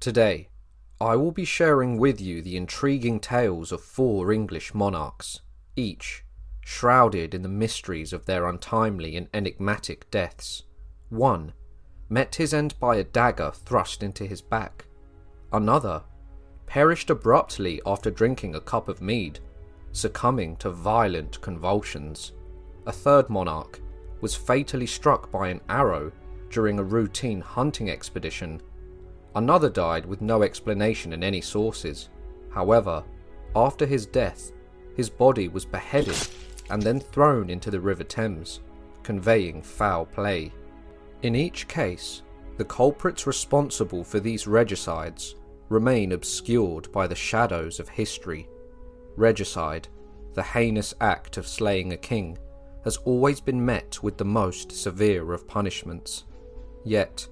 Today, I will be sharing with you the intriguing tales of four English monarchs, each shrouded in the mysteries of their untimely and enigmatic deaths. One met his end by a dagger thrust into his back. Another perished abruptly after drinking a cup of mead, succumbing to violent convulsions. A third monarch was fatally struck by an arrow during a routine hunting expedition. Another died with no explanation in any sources. However, after his death, his body was beheaded and then thrown into the River Thames, conveying foul play. In each case, the culprits responsible for these regicides remain obscured by the shadows of history. Regicide, the heinous act of slaying a king, has always been met with the most severe of punishments. Yet,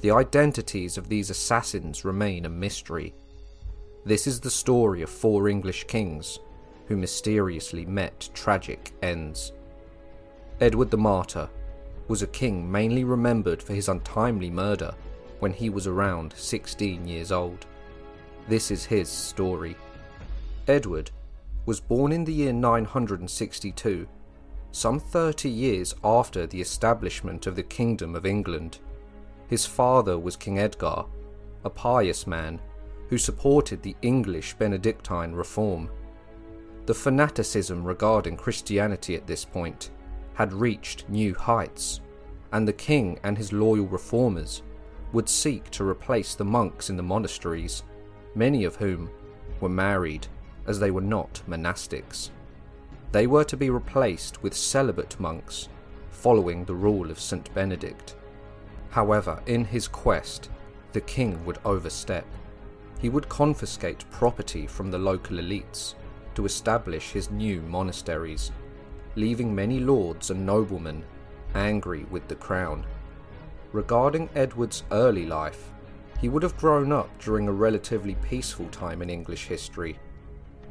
the identities of these assassins remain a mystery. This is the story of four English kings who mysteriously met tragic ends. Edward the Martyr was a king mainly remembered for his untimely murder when he was around 16 years old. This is his story. Edward was born in the year 962, some 30 years after the establishment of the Kingdom of England. His father was King Edgar, a pious man who supported the English Benedictine reform. The fanaticism regarding Christianity at this point had reached new heights, and the king and his loyal reformers would seek to replace the monks in the monasteries many of whom were married as they were not monastics. They were to be replaced with celibate monks following the rule of St. Benedict. However, in his quest, the king would overstep. He would confiscate property from the local elites to establish his new monasteries, leaving many lords and noblemen angry with the crown. Regarding Edward's early life, he would have grown up during a relatively peaceful time in English history.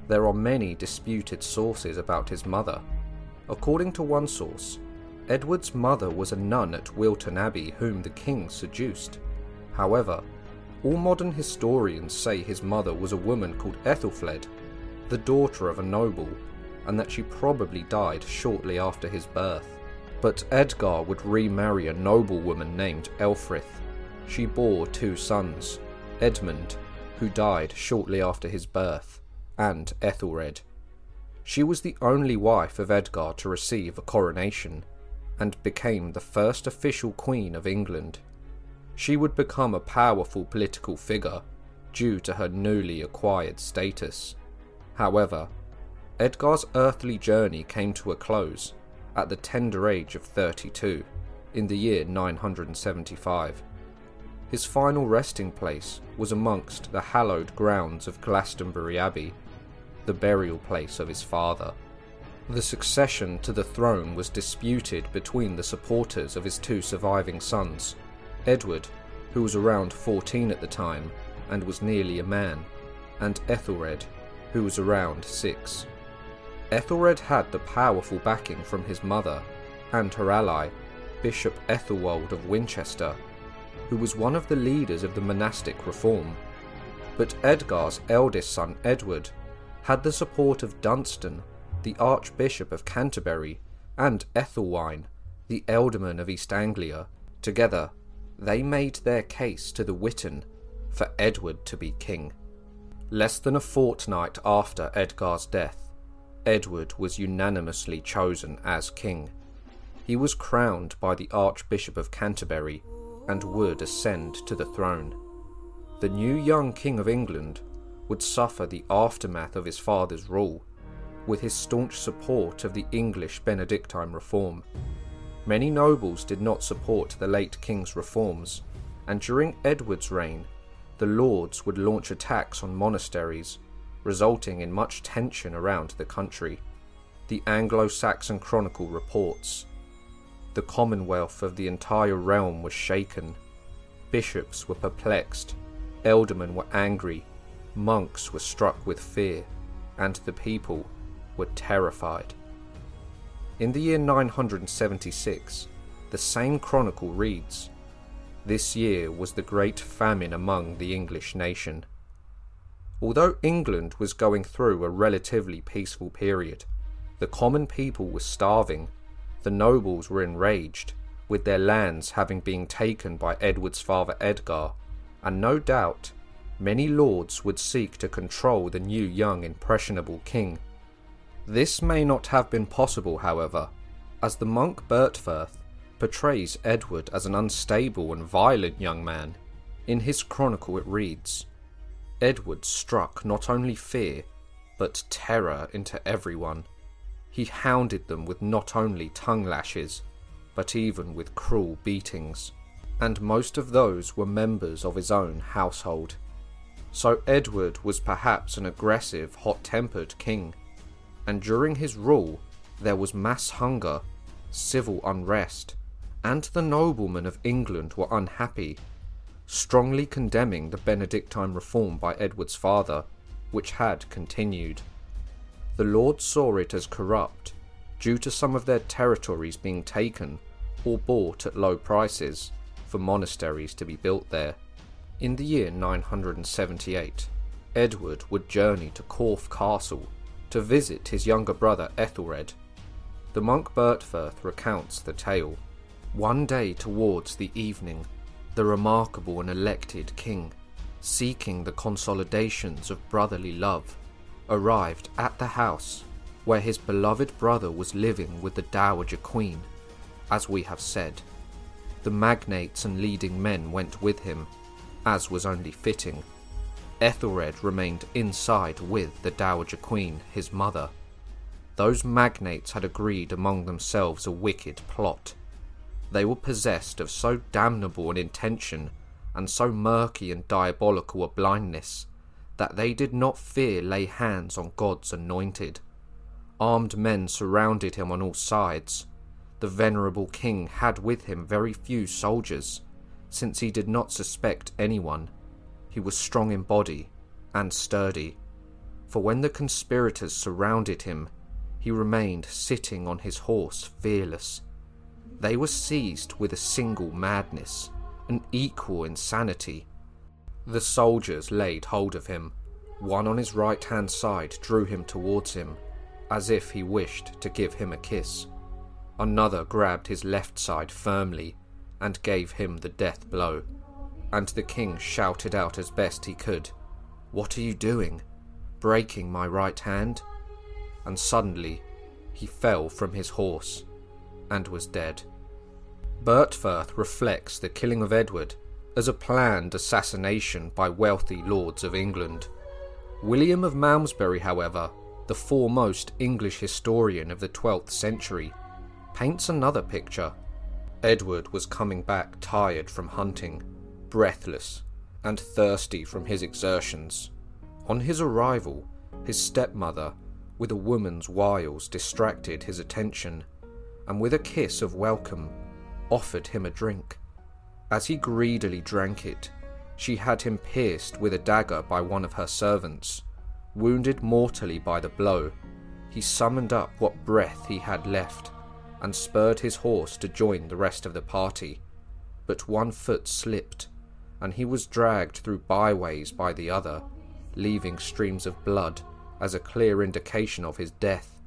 There are many disputed sources about his mother. According to one source, Edward's mother was a nun at Wilton Abbey whom the king seduced. However, all modern historians say his mother was a woman called Ethelfled, the daughter of a noble, and that she probably died shortly after his birth. But Edgar would remarry a noblewoman named Elfrith, she bore two sons, Edmund, who died shortly after his birth, and Ethelred. She was the only wife of Edgar to receive a coronation, and became the first official queen of England. She would become a powerful political figure due to her newly acquired status. However, Edgar's earthly journey came to a close at the tender age of 32 in the year 975. His final resting place was amongst the hallowed grounds of Glastonbury Abbey, the burial place of his father. The succession to the throne was disputed between the supporters of his two surviving sons, Edward, who was around 14 at the time and was nearly a man, and Ethelred, who was around 6. Ethelred had the powerful backing from his mother and her ally, Bishop Ethelwald of Winchester, who was one of the leaders of the monastic reform. But Edgar's eldest son, Edward, had the support of Dunstan, the Archbishop of Canterbury, and Ethelwine, the Ealdorman of East Anglia. Together, they made their case to the Witan for Edward to be king. Less than a fortnight after Edgar's death, Edward was unanimously chosen as king. He was crowned by the Archbishop of Canterbury and would ascend to the throne. The new young King of England would suffer the aftermath of his father's rule, with his staunch support of the English Benedictine reform. Many nobles did not support the late king's reforms, and during Edward's reign, the lords would launch attacks on monasteries, resulting in much tension around the country. The Anglo Saxon Chronicle reports the commonwealth of the entire realm was shaken. Bishops were perplexed, ealdormen were angry, monks were struck with fear, and the people were terrified. In the year 976, the same chronicle reads This year was the great famine among the English nation. Although England was going through a relatively peaceful period, the common people were starving, the nobles were enraged, with their lands having been taken by Edward's father Edgar, and no doubt many lords would seek to control the new young impressionable king. This may not have been possible, however, as the monk Byrhtferth portrays Edward as an unstable and violent young man. In his chronicle it reads Edward struck not only fear, but terror into everyone. He hounded them with not only tongue lashes, but even with cruel beatings, and most of those were members of his own household. So Edward was perhaps an aggressive, hot tempered king, and during his rule there was mass hunger, civil unrest, and the noblemen of England were unhappy, strongly condemning the Benedictine reform by Edward's father, which had continued. The lords saw it as corrupt, due to some of their territories being taken or bought at low prices for monasteries to be built there. In the year 978, Edward would journey to Corfe Castle to visit his younger brother Ethelred. The monk Byrhtferth recounts the tale. One day towards the evening, the remarkable and elected king, seeking the consolidations of brotherly love, arrived at the house where his beloved brother was living with the Dowager Queen as we have said. The magnates and leading men went with him, as was only fitting. Ethelred remained inside with the Dowager Queen, his mother. Those magnates had agreed among themselves a wicked plot. They were possessed of so damnable an intention and so murky and diabolical a blindness that they did not fear lay hands on God's anointed. Armed men surrounded him on all sides, the venerable king had with him very few soldiers, since he did not suspect anyone. He was strong in body and sturdy, for when the conspirators surrounded him, he remained sitting on his horse fearless. They were seized with a single madness, an equal insanity. The soldiers laid hold of him. One on his right hand side drew him towards him, as if he wished to give him a kiss. Another grabbed his left side firmly and gave him the death blow, and the king shouted out as best he could, What are you doing? Breaking my right hand? And suddenly he fell from his horse and was dead. Byrhtferth reflects the killing of Edward as a planned assassination by wealthy lords of England. William of Malmesbury, however, the foremost English historian of the 12th century, paints another picture. Edward was coming back tired from hunting, breathless, and thirsty from his exertions. On his arrival, his stepmother, with a woman's wiles, distracted his attention, and with a kiss of welcome, offered him a drink. As he greedily drank it, she had him pierced with a dagger by one of her servants. Wounded mortally by the blow, he summoned up what breath he had left and spurred his horse to join the rest of the party. But one foot slipped, and he was dragged through byways by the other, leaving streams of blood as a clear indication of his death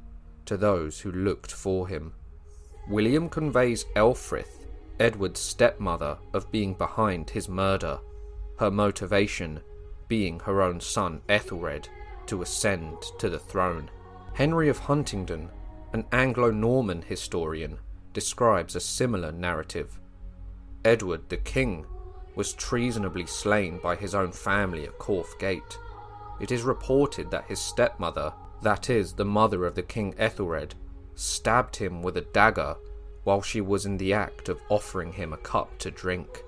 to those who looked for him. William conveys Elfrith, Edward's stepmother, of being behind his murder, her motivation being her own son Ethelred to ascend to the throne. Henry of Huntingdon an Anglo Norman historian describes a similar narrative. Edward the King was treasonably slain by his own family at Corfe Gate. It is reported that his stepmother, that is, the mother of the King Ethelred, stabbed him with a dagger while she was in the act of offering him a cup to drink.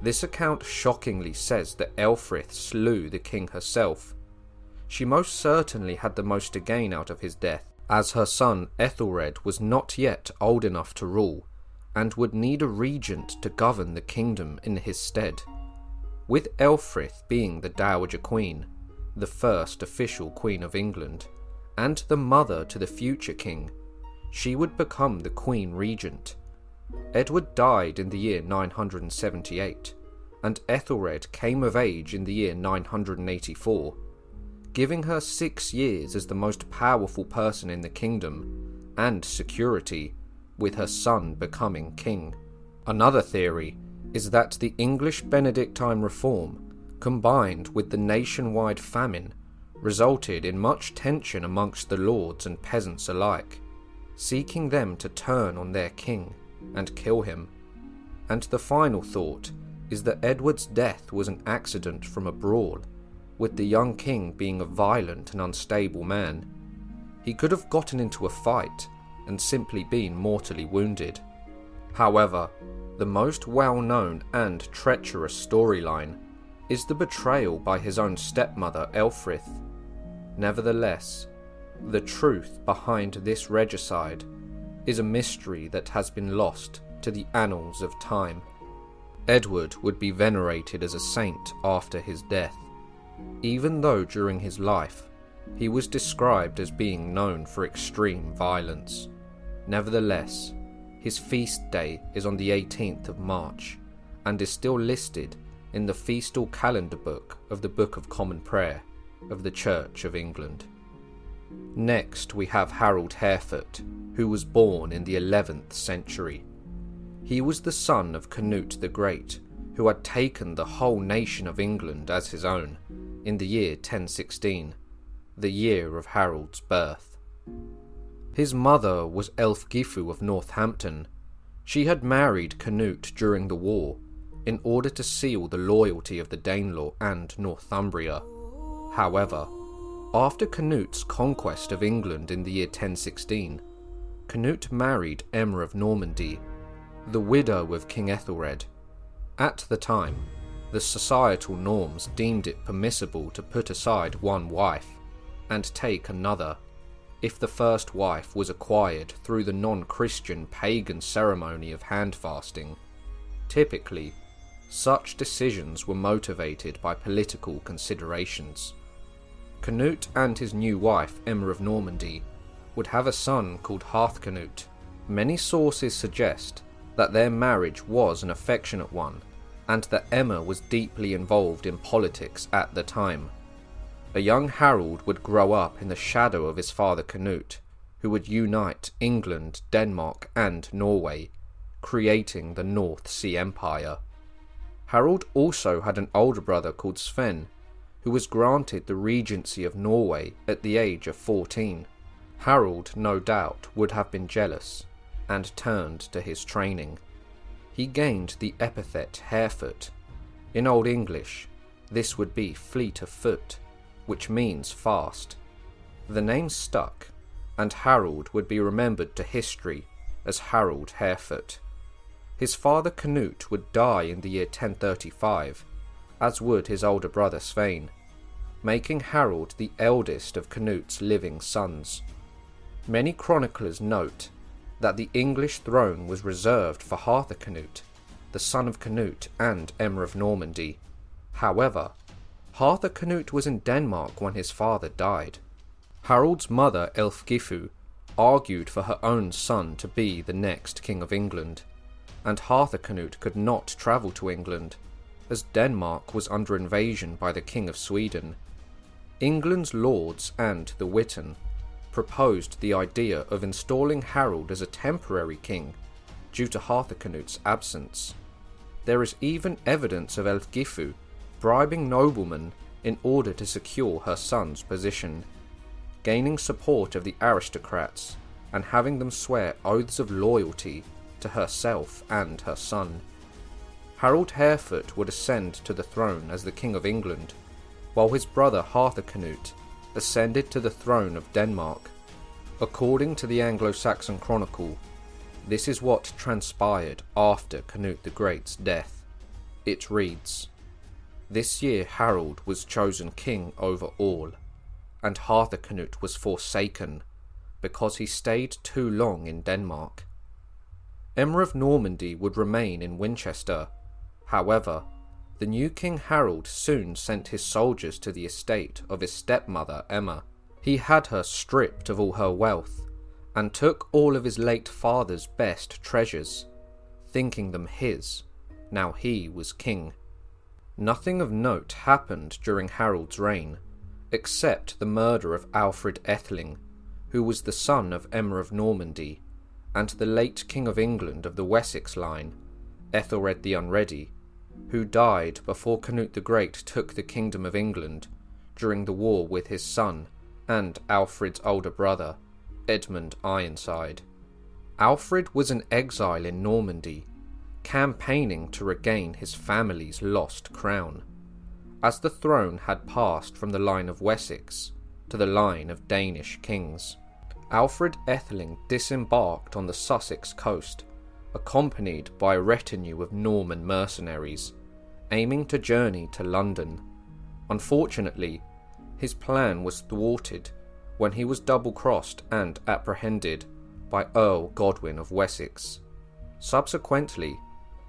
This account shockingly says that Elfrith slew the king herself. She most certainly had the most to gain out of his death, as her son Ethelred was not yet old enough to rule and would need a regent to govern the kingdom in his stead. With Elfrith being the Dowager Queen, the first official Queen of England, and the mother to the future king, she would become the Queen Regent. Edward died in the year 978, and Ethelred came of age in the year 984, giving her six years as the most powerful person in the kingdom and security, with her son becoming king. Another theory is that the English Benedictine reform, combined with the nationwide famine, resulted in much tension amongst the lords and peasants alike, seeking them to turn on their king and kill him. And the final thought is that Edward's death was an accident from a brawl, with the young king being a violent and unstable man. He could have gotten into a fight and simply been mortally wounded. However, the most well known and treacherous storyline is the betrayal by his own stepmother Elfrith. Nevertheless, the truth behind this regicide is a mystery that has been lost to the annals of time. Edward would be venerated as a saint after his death, even though during his life he was described as being known for extreme violence. Nevertheless, his feast day is on the 18th of March and is still listed in the feastal calendar book of the Book of Common Prayer of the Church of England. Next, we have Harold Harefoot, who was born in the 11th century. He was the son of Canute the Great, who had taken the whole nation of England as his own in the year 1016, the year of Harold's birth. His mother was Elfgifu of Northampton. She had married Canute during the war in order to seal the loyalty of the Danelaw and Northumbria. However, after Canute's conquest of England in the year 1016, Canute married Emma of Normandy, the widow of King Ethelred. At the time, the societal norms deemed it permissible to put aside one wife and take another if the first wife was acquired through the non Christian pagan ceremony of hand fasting. Typically, such decisions were motivated by political considerations. Canute and his new wife, Emma of Normandy, would have a son called Harthacanute. Many sources suggest that their marriage was an affectionate one, and that Emma was deeply involved in politics at the time. A young Harold would grow up in the shadow of his father Canute, who would unite England, Denmark, and Norway, creating the North Sea Empire. Harold also had an older brother called Sven, who was granted the regency of Norway at the age of 14. Harold, no doubt, would have been jealous and turned to his training. He gained the epithet Harefoot. In Old English, this would be fleet of foot, which means fast. The name stuck, and Harold would be remembered to history as Harold Harefoot. His father Canute would die in the year 1035, as would his older brother Svein, making Harold the eldest of Canute's living sons. Many chroniclers note that the English throne was reserved for Harthacnut, the son of Canute and Emma of Normandy. However, Harthacnut was in Denmark when his father died. Harold's mother, Elfgifu, argued for her own son to be the next King of England, and Harthacnut could not travel to England as Denmark was under invasion by the King of Sweden. England's lords and the Witan proposed the idea of installing Harold as a temporary king due to Harthacnut's absence. There is even evidence of Elfgifu bribing noblemen in order to secure her son's position, gaining support of the aristocrats and having them swear oaths of loyalty to herself and her son. Harold Harefoot would ascend to the throne as the King of England, while his brother Harthacnut ascended to the throne of Denmark. According to the Anglo Saxon Chronicle, this is what transpired after Canute the Great's death. It reads This year Harold was chosen king over all, and Harthacnut was forsaken because he stayed too long in Denmark. Emma of Normandy would remain in Winchester However, the new King Harold soon sent his soldiers to the estate of his stepmother Emma. He had her stripped of all her wealth, and took all of his late father's best treasures, thinking them his, now he was king. Nothing of note happened during Harold's reign, except the murder of Alfred Atheling, who was the son of Emma of Normandy, and the late King of England of the Wessex line, Ethelred the Unready, who died before Canute the Great took the Kingdom of England during the war with his son and Alfred's older brother, Edmund Ironside. Alfred was an exile in Normandy campaigning to regain his family's lost crown, as the throne had passed from the line of Wessex to the line of Danish kings. Alfred Atheling disembarked on the Sussex coast, accompanied by a retinue of Norman mercenaries, aiming to journey to London. Unfortunately, his plan was thwarted when he was double crossed and apprehended by Earl Godwin of Wessex. Subsequently,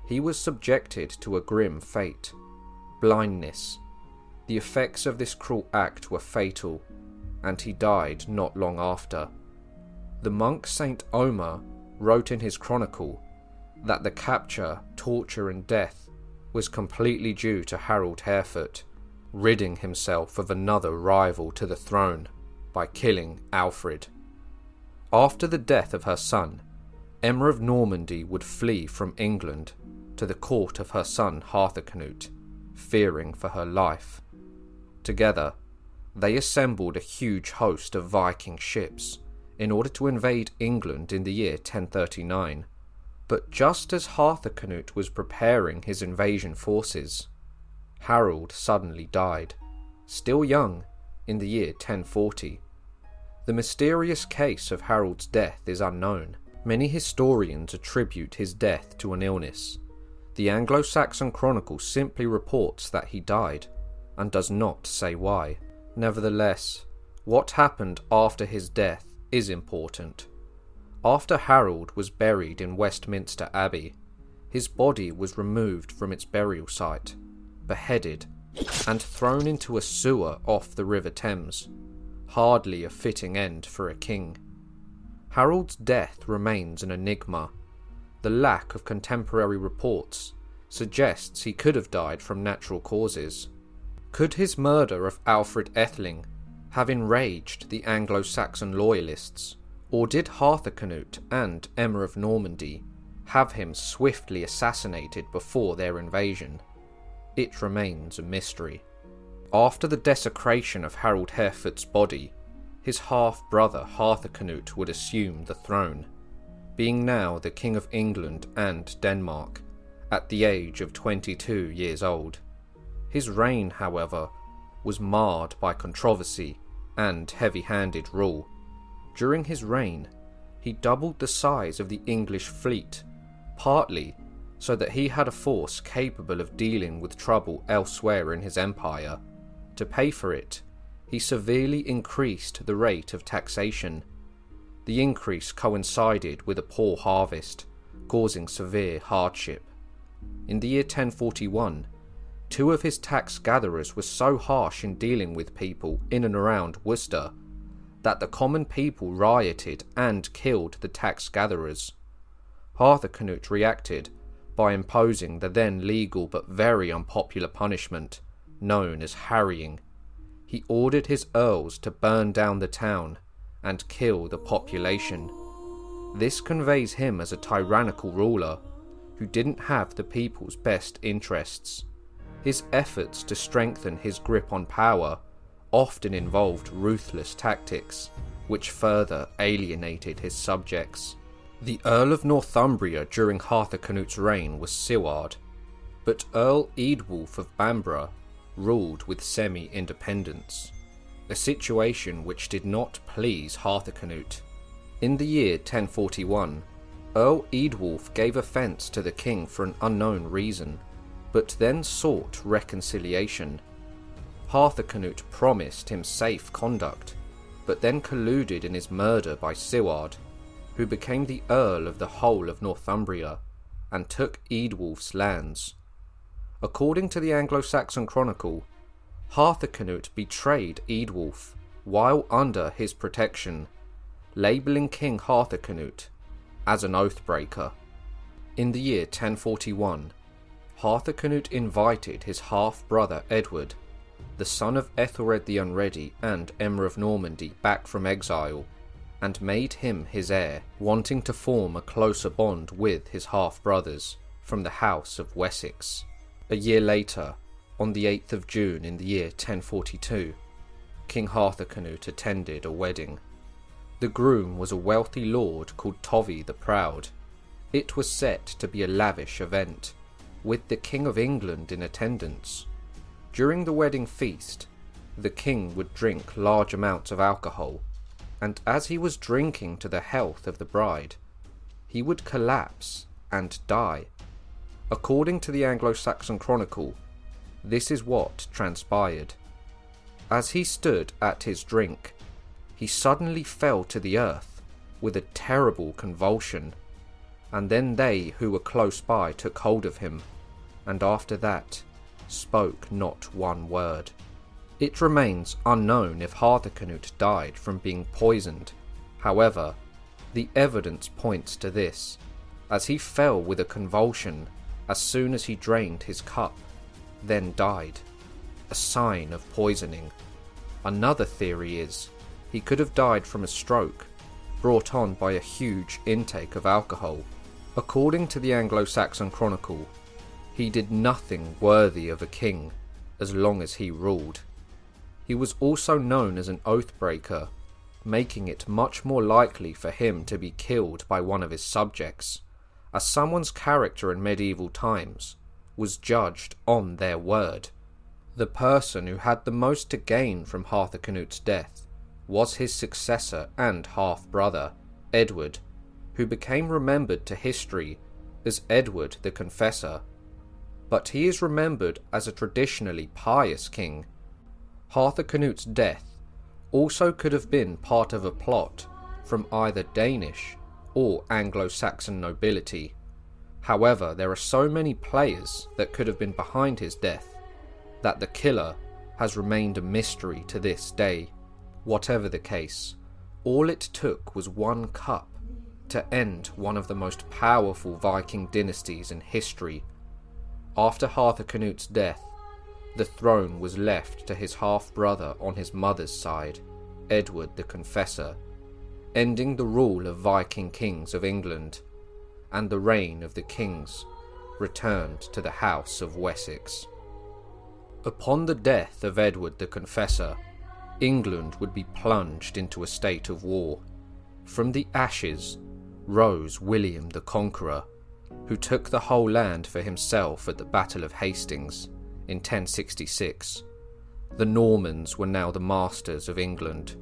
he was subjected to a grim fate blindness. The effects of this cruel act were fatal, and he died not long after. The monk Saint Omer wrote in his chronicle that the capture, torture, and death was completely due to Harold Harefoot, ridding himself of another rival to the throne by killing Alfred. After the death of her son, Emma of Normandy would flee from England to the court of her son Harthacnut, fearing for her life. Together, they assembled a huge host of Viking ships in order to invade England in the year 1039. But just as Harthacnut was preparing his invasion forces, Harold suddenly died, still young, in the year 1040. The mysterious case of Harold's death is unknown. Many historians attribute his death to an illness, the Anglo Saxon Chronicle simply reports that he died, and does not say why. Nevertheless, what happened after his death is important. After Harold was buried in Westminster Abbey, his body was removed from its burial site, beheaded, and thrown into a sewer off the River Thames. Hardly a fitting end for a king. Harold's death remains an enigma, the lack of contemporary reports suggests he could have died from natural causes. Could his murder of Alfred Atheling have enraged the Anglo Saxon loyalists, or did Harthacnut and Emma of Normandy have him swiftly assassinated before their invasion? It remains a mystery. After the desecration of Harold Harefoot's body, his half brother Harthacnut would assume the throne being now the King of England and Denmark, at the age of 22 years old. His reign, however, was marred by controversy and heavy handed rule. During his reign, he doubled the size of the English fleet, partly so that he had a force capable of dealing with trouble elsewhere in his empire. To pay for it, he severely increased the rate of taxation the increase coincided with a poor harvest, causing severe hardship. In the year 1041, two of his tax gatherers were so harsh in dealing with people in and around Worcester that the common people rioted and killed the tax gatherers. Harthacnut reacted by imposing the then legal but very unpopular punishment known as harrying. He ordered his earls to burn down the town and kill the population. This conveys him as a tyrannical ruler who didn't have the people's best interests. His efforts to strengthen his grip on power often involved ruthless tactics, which further alienated his subjects. The Earl of Northumbria during Harthacnut's reign was Siward, but Earl Eadwulf of Bamborough ruled with semi independence a situation which did not please Harthacnut. In the year 1041, Earl Eadwulf gave offence to the king for an unknown reason, but then sought reconciliation. Harthacnut promised him safe conduct, but then colluded in his murder by Siward, who became the Earl of the whole of Northumbria and took Eadwulf's lands. According to the Anglo Saxon Chronicle, Harthacnut betrayed Eadwulf while under his protection, labelling King Harthacnut as an oathbreaker. In the year 1041, Harthacnut invited his half brother Edward, the son of Ethelred the Unready and Emma of Normandy, back from exile, and made him his heir, wanting to form a closer bond with his half brothers from the house of Wessex. A year later, on the 8th of June in the year 1042, King Harthacnut attended a wedding. The groom was a wealthy lord called Tovi the Proud. It was set to be a lavish event, with the King of England in attendance. During the wedding feast, the king would drink large amounts of alcohol, and as he was drinking to the health of the bride, he would collapse and die. According to the Anglo Saxon Chronicle, this is what transpired. As he stood at his drink, he suddenly fell to the earth with a terrible convulsion, and then they who were close by took hold of him, and after that spoke not one word. It remains unknown if Harthacnut died from being poisoned. However, the evidence points to this, as he fell with a convulsion as soon as he drained his cup, then died. A sign of poisoning. Another theory is he could have died from a stroke, brought on by a huge intake of alcohol. According to the Anglo Saxon Chronicle, he did nothing worthy of a king as long as he ruled. He was also known as an oath breaker, making it much more likely for him to be killed by one of his subjects as someone's character in medieval times was judged on their word. The person who had the most to gain from Harthacnut's death was his successor and half brother, Edward, who became remembered to history as Edward the Confessor. But he is remembered as a traditionally pious king. Harthacnut's death also could have been part of a plot from either Danish or Anglo Saxon nobility. However, there are so many players that could have been behind his death that the killer has remained a mystery to this day. Whatever the case, all it took was one cup to end one of the most powerful Viking dynasties in history. After Harthacnut's death, the throne was left to his half brother on his mother's side, Edward the Confessor, ending the rule of Viking kings of England, and the reign of the kings returned to the House of Wessex. Upon the death of Edward the Confessor, England would be plunged into a state of war. From the ashes rose William the Conqueror, who took the whole land for himself at the Battle of Hastings in 1066. The Normans were now the masters of England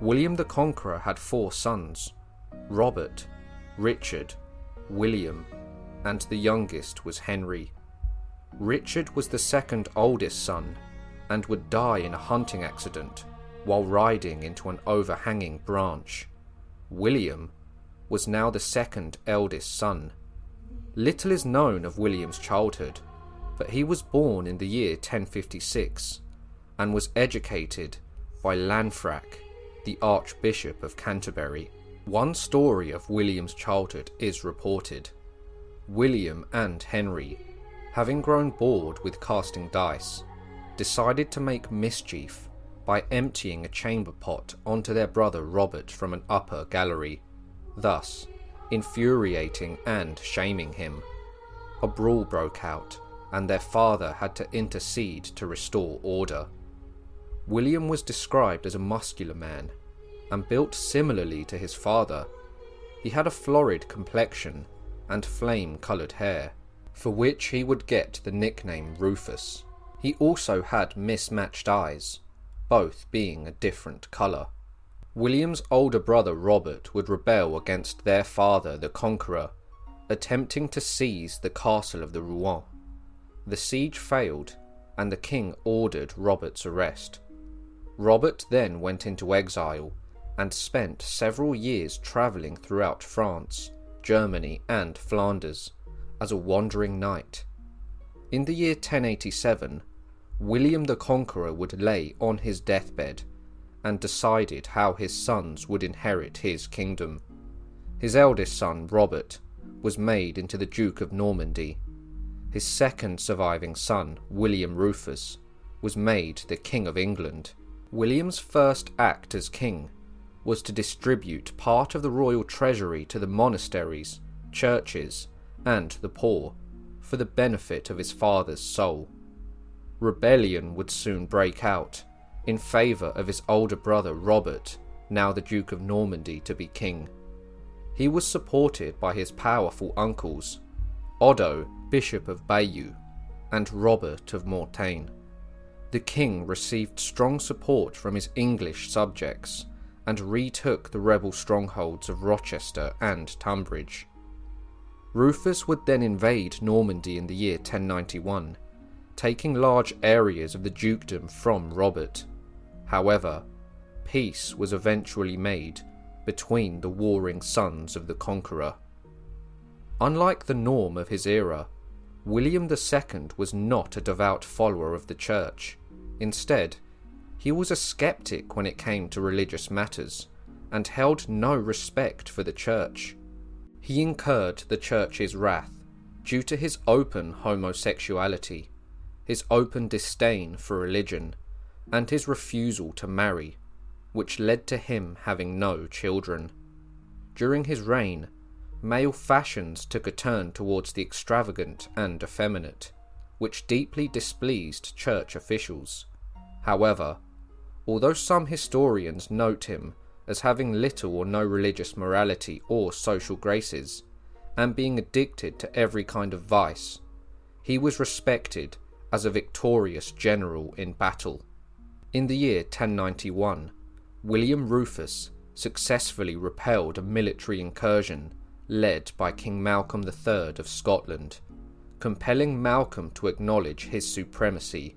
William the Conqueror had four sons Robert, Richard, William, and the youngest was Henry. Richard was the second oldest son and would die in a hunting accident while riding into an overhanging branch. William was now the second eldest son. Little is known of William's childhood, but he was born in the year 1056 and was educated by Lanfranc the Archbishop of Canterbury. One story of William's childhood is reported. William and Henry, having grown bored with casting dice, decided to make mischief by emptying a chamber pot onto their brother Robert from an upper gallery, thus infuriating and shaming him. A brawl broke out, and their father had to intercede to restore order. William was described as a muscular man and built similarly to his father. He had a florid complexion and flame coloured hair, for which he would get the nickname Rufus. He also had mismatched eyes, both being a different colour. William's older brother Robert would rebel against their father, the Conqueror, attempting to seize the castle of the Rouen. The siege failed, and the king ordered Robert's arrest. Robert then went into exile and spent several years travelling throughout France, Germany, and Flanders as a wandering knight. In the year 1087, William the Conqueror would lay on his deathbed and decided how his sons would inherit his kingdom. His eldest son, Robert, was made into the Duke of Normandy. His second surviving son, William Rufus, was made the King of England. William's first act as king was to distribute part of the royal treasury to the monasteries, churches, and the poor for the benefit of his father's soul. Rebellion would soon break out in favour of his older brother Robert, now the Duke of Normandy, to be king. He was supported by his powerful uncles, Odo, Bishop of Bayeux, and Robert of Mortain. The king received strong support from his English subjects and retook the rebel strongholds of Rochester and Tunbridge. Rufus would then invade Normandy in the year 1091, taking large areas of the dukedom from Robert. However, peace was eventually made between the warring sons of the conqueror. Unlike the norm of his era, William II was not a devout follower of the Church. Instead, he was a skeptic when it came to religious matters and held no respect for the Church. He incurred the Church's wrath due to his open homosexuality, his open disdain for religion, and his refusal to marry, which led to him having no children. During his reign, male fashions took a turn towards the extravagant and effeminate, which deeply displeased church officials. However, although some historians note him as having little or no religious morality or social graces, and being addicted to every kind of vice, he was respected as a victorious general in battle. In the year 1091, William Rufus successfully repelled a military incursion led by King Malcolm III of Scotland, compelling Malcolm to acknowledge his supremacy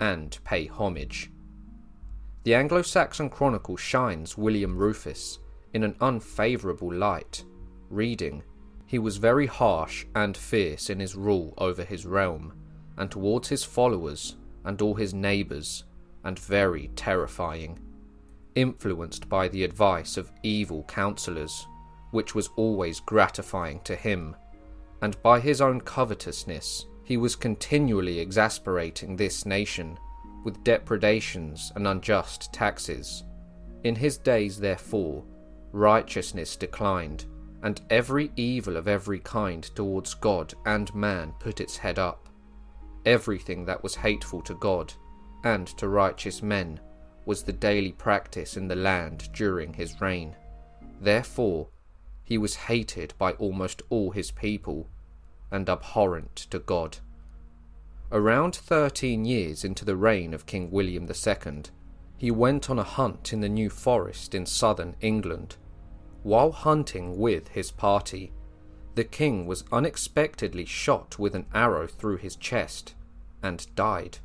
and pay homage. The Anglo Saxon Chronicle shines William Rufus in an unfavourable light, reading, He was very harsh and fierce in his rule over his realm, and towards his followers and all his neighbours, and very terrifying, influenced by the advice of evil counsellors, which was always gratifying to him, and by his own covetousness, he was continually exasperating this nation with depredations and unjust taxes. In his days, therefore, righteousness declined, and every evil of every kind towards God and man put its head up. Everything that was hateful to God and to righteous men was the daily practice in the land during his reign. Therefore, he was hated by almost all his people and abhorrent to God. Around thirteen years into the reign of King William II, he went on a hunt in the New Forest in southern England. While hunting with his party, the king was unexpectedly shot with an arrow through his chest and died.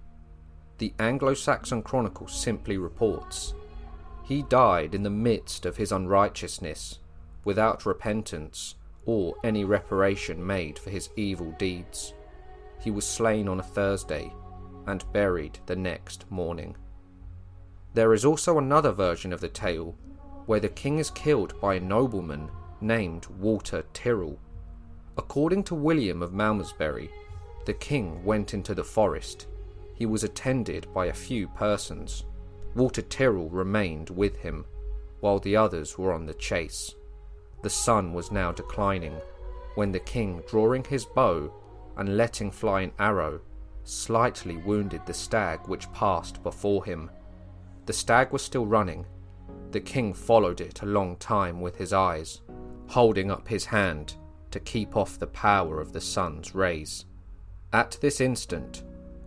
The Anglo Saxon Chronicle simply reports he died in the midst of his unrighteousness, without repentance or any reparation made for his evil deeds he was slain on a Thursday and buried the next morning. There is also another version of the tale where the king is killed by a nobleman named Walter Tyrrell. According to William of Malmesbury, the king went into the forest. He was attended by a few persons. Walter Tyrrell remained with him, while the others were on the chase. The sun was now declining, when the king, drawing his bow, and letting fly an arrow, slightly wounded the stag which passed before him. The stag was still running. The king followed it a long time with his eyes, holding up his hand to keep off the power of the sun's rays. At this instant,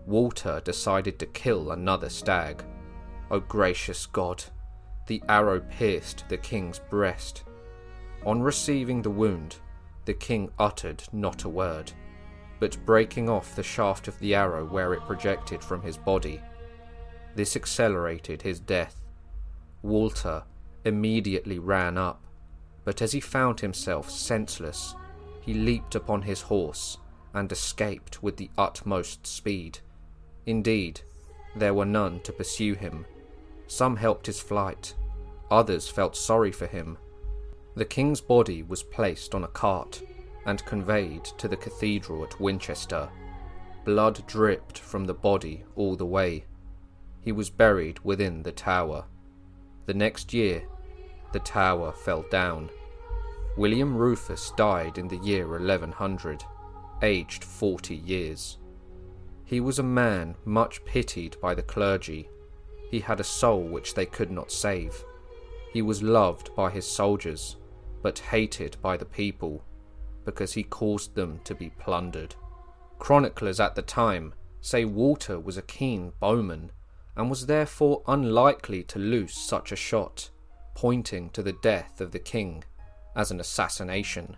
Walter decided to kill another stag. O oh, gracious God! The arrow pierced the king's breast. On receiving the wound, the king uttered not a word but breaking off the shaft of the arrow where it projected from his body. This accelerated his death. Walter immediately ran up, but as he found himself senseless, he leaped upon his horse and escaped with the utmost speed. Indeed, there were none to pursue him. Some helped his flight, others felt sorry for him. The king's body was placed on a cart and conveyed to the cathedral at Winchester. Blood dripped from the body all the way. He was buried within the tower. The next year, the tower fell down. William Rufus died in the year 1100, aged 40 years. He was a man much pitied by the clergy. He had a soul which they could not save. He was loved by his soldiers, but hated by the people, because he caused them to be plundered. Chroniclers at the time say Walter was a keen bowman, and was therefore unlikely to loose such a shot, pointing to the death of the king as an assassination.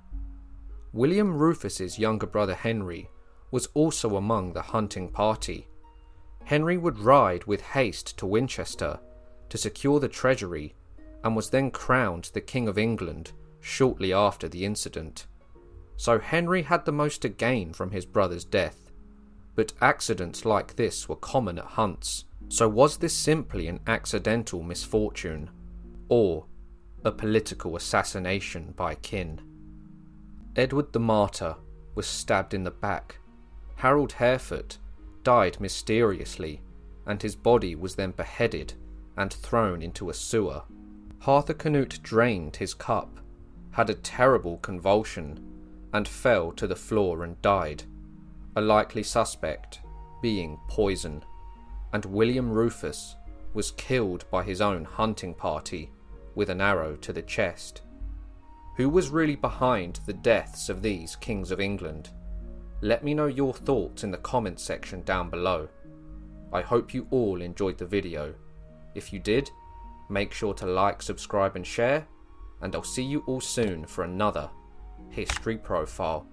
William Rufus's younger brother Henry was also among the hunting party. Henry would ride with haste to Winchester to secure the treasury and was then crowned the King of England shortly after the incident. So Henry had the most to gain from his brother's death. But accidents like this were common at hunts, so was this simply an accidental misfortune? Or a political assassination by kin? Edward the Martyr was stabbed in the back Harold Harefoot died mysteriously, and his body was then beheaded and thrown into a sewer. Harthacanute drained his cup, had a terrible convulsion, and fell to the floor and died, a likely suspect being poison, and William Rufus was killed by his own hunting party with an arrow to the chest. Who was really behind the deaths of these kings of England? Let me know your thoughts in the comments section down below. I hope you all enjoyed the video. If you did, make sure to like, subscribe and share, and I'll see you all soon for another History Profile.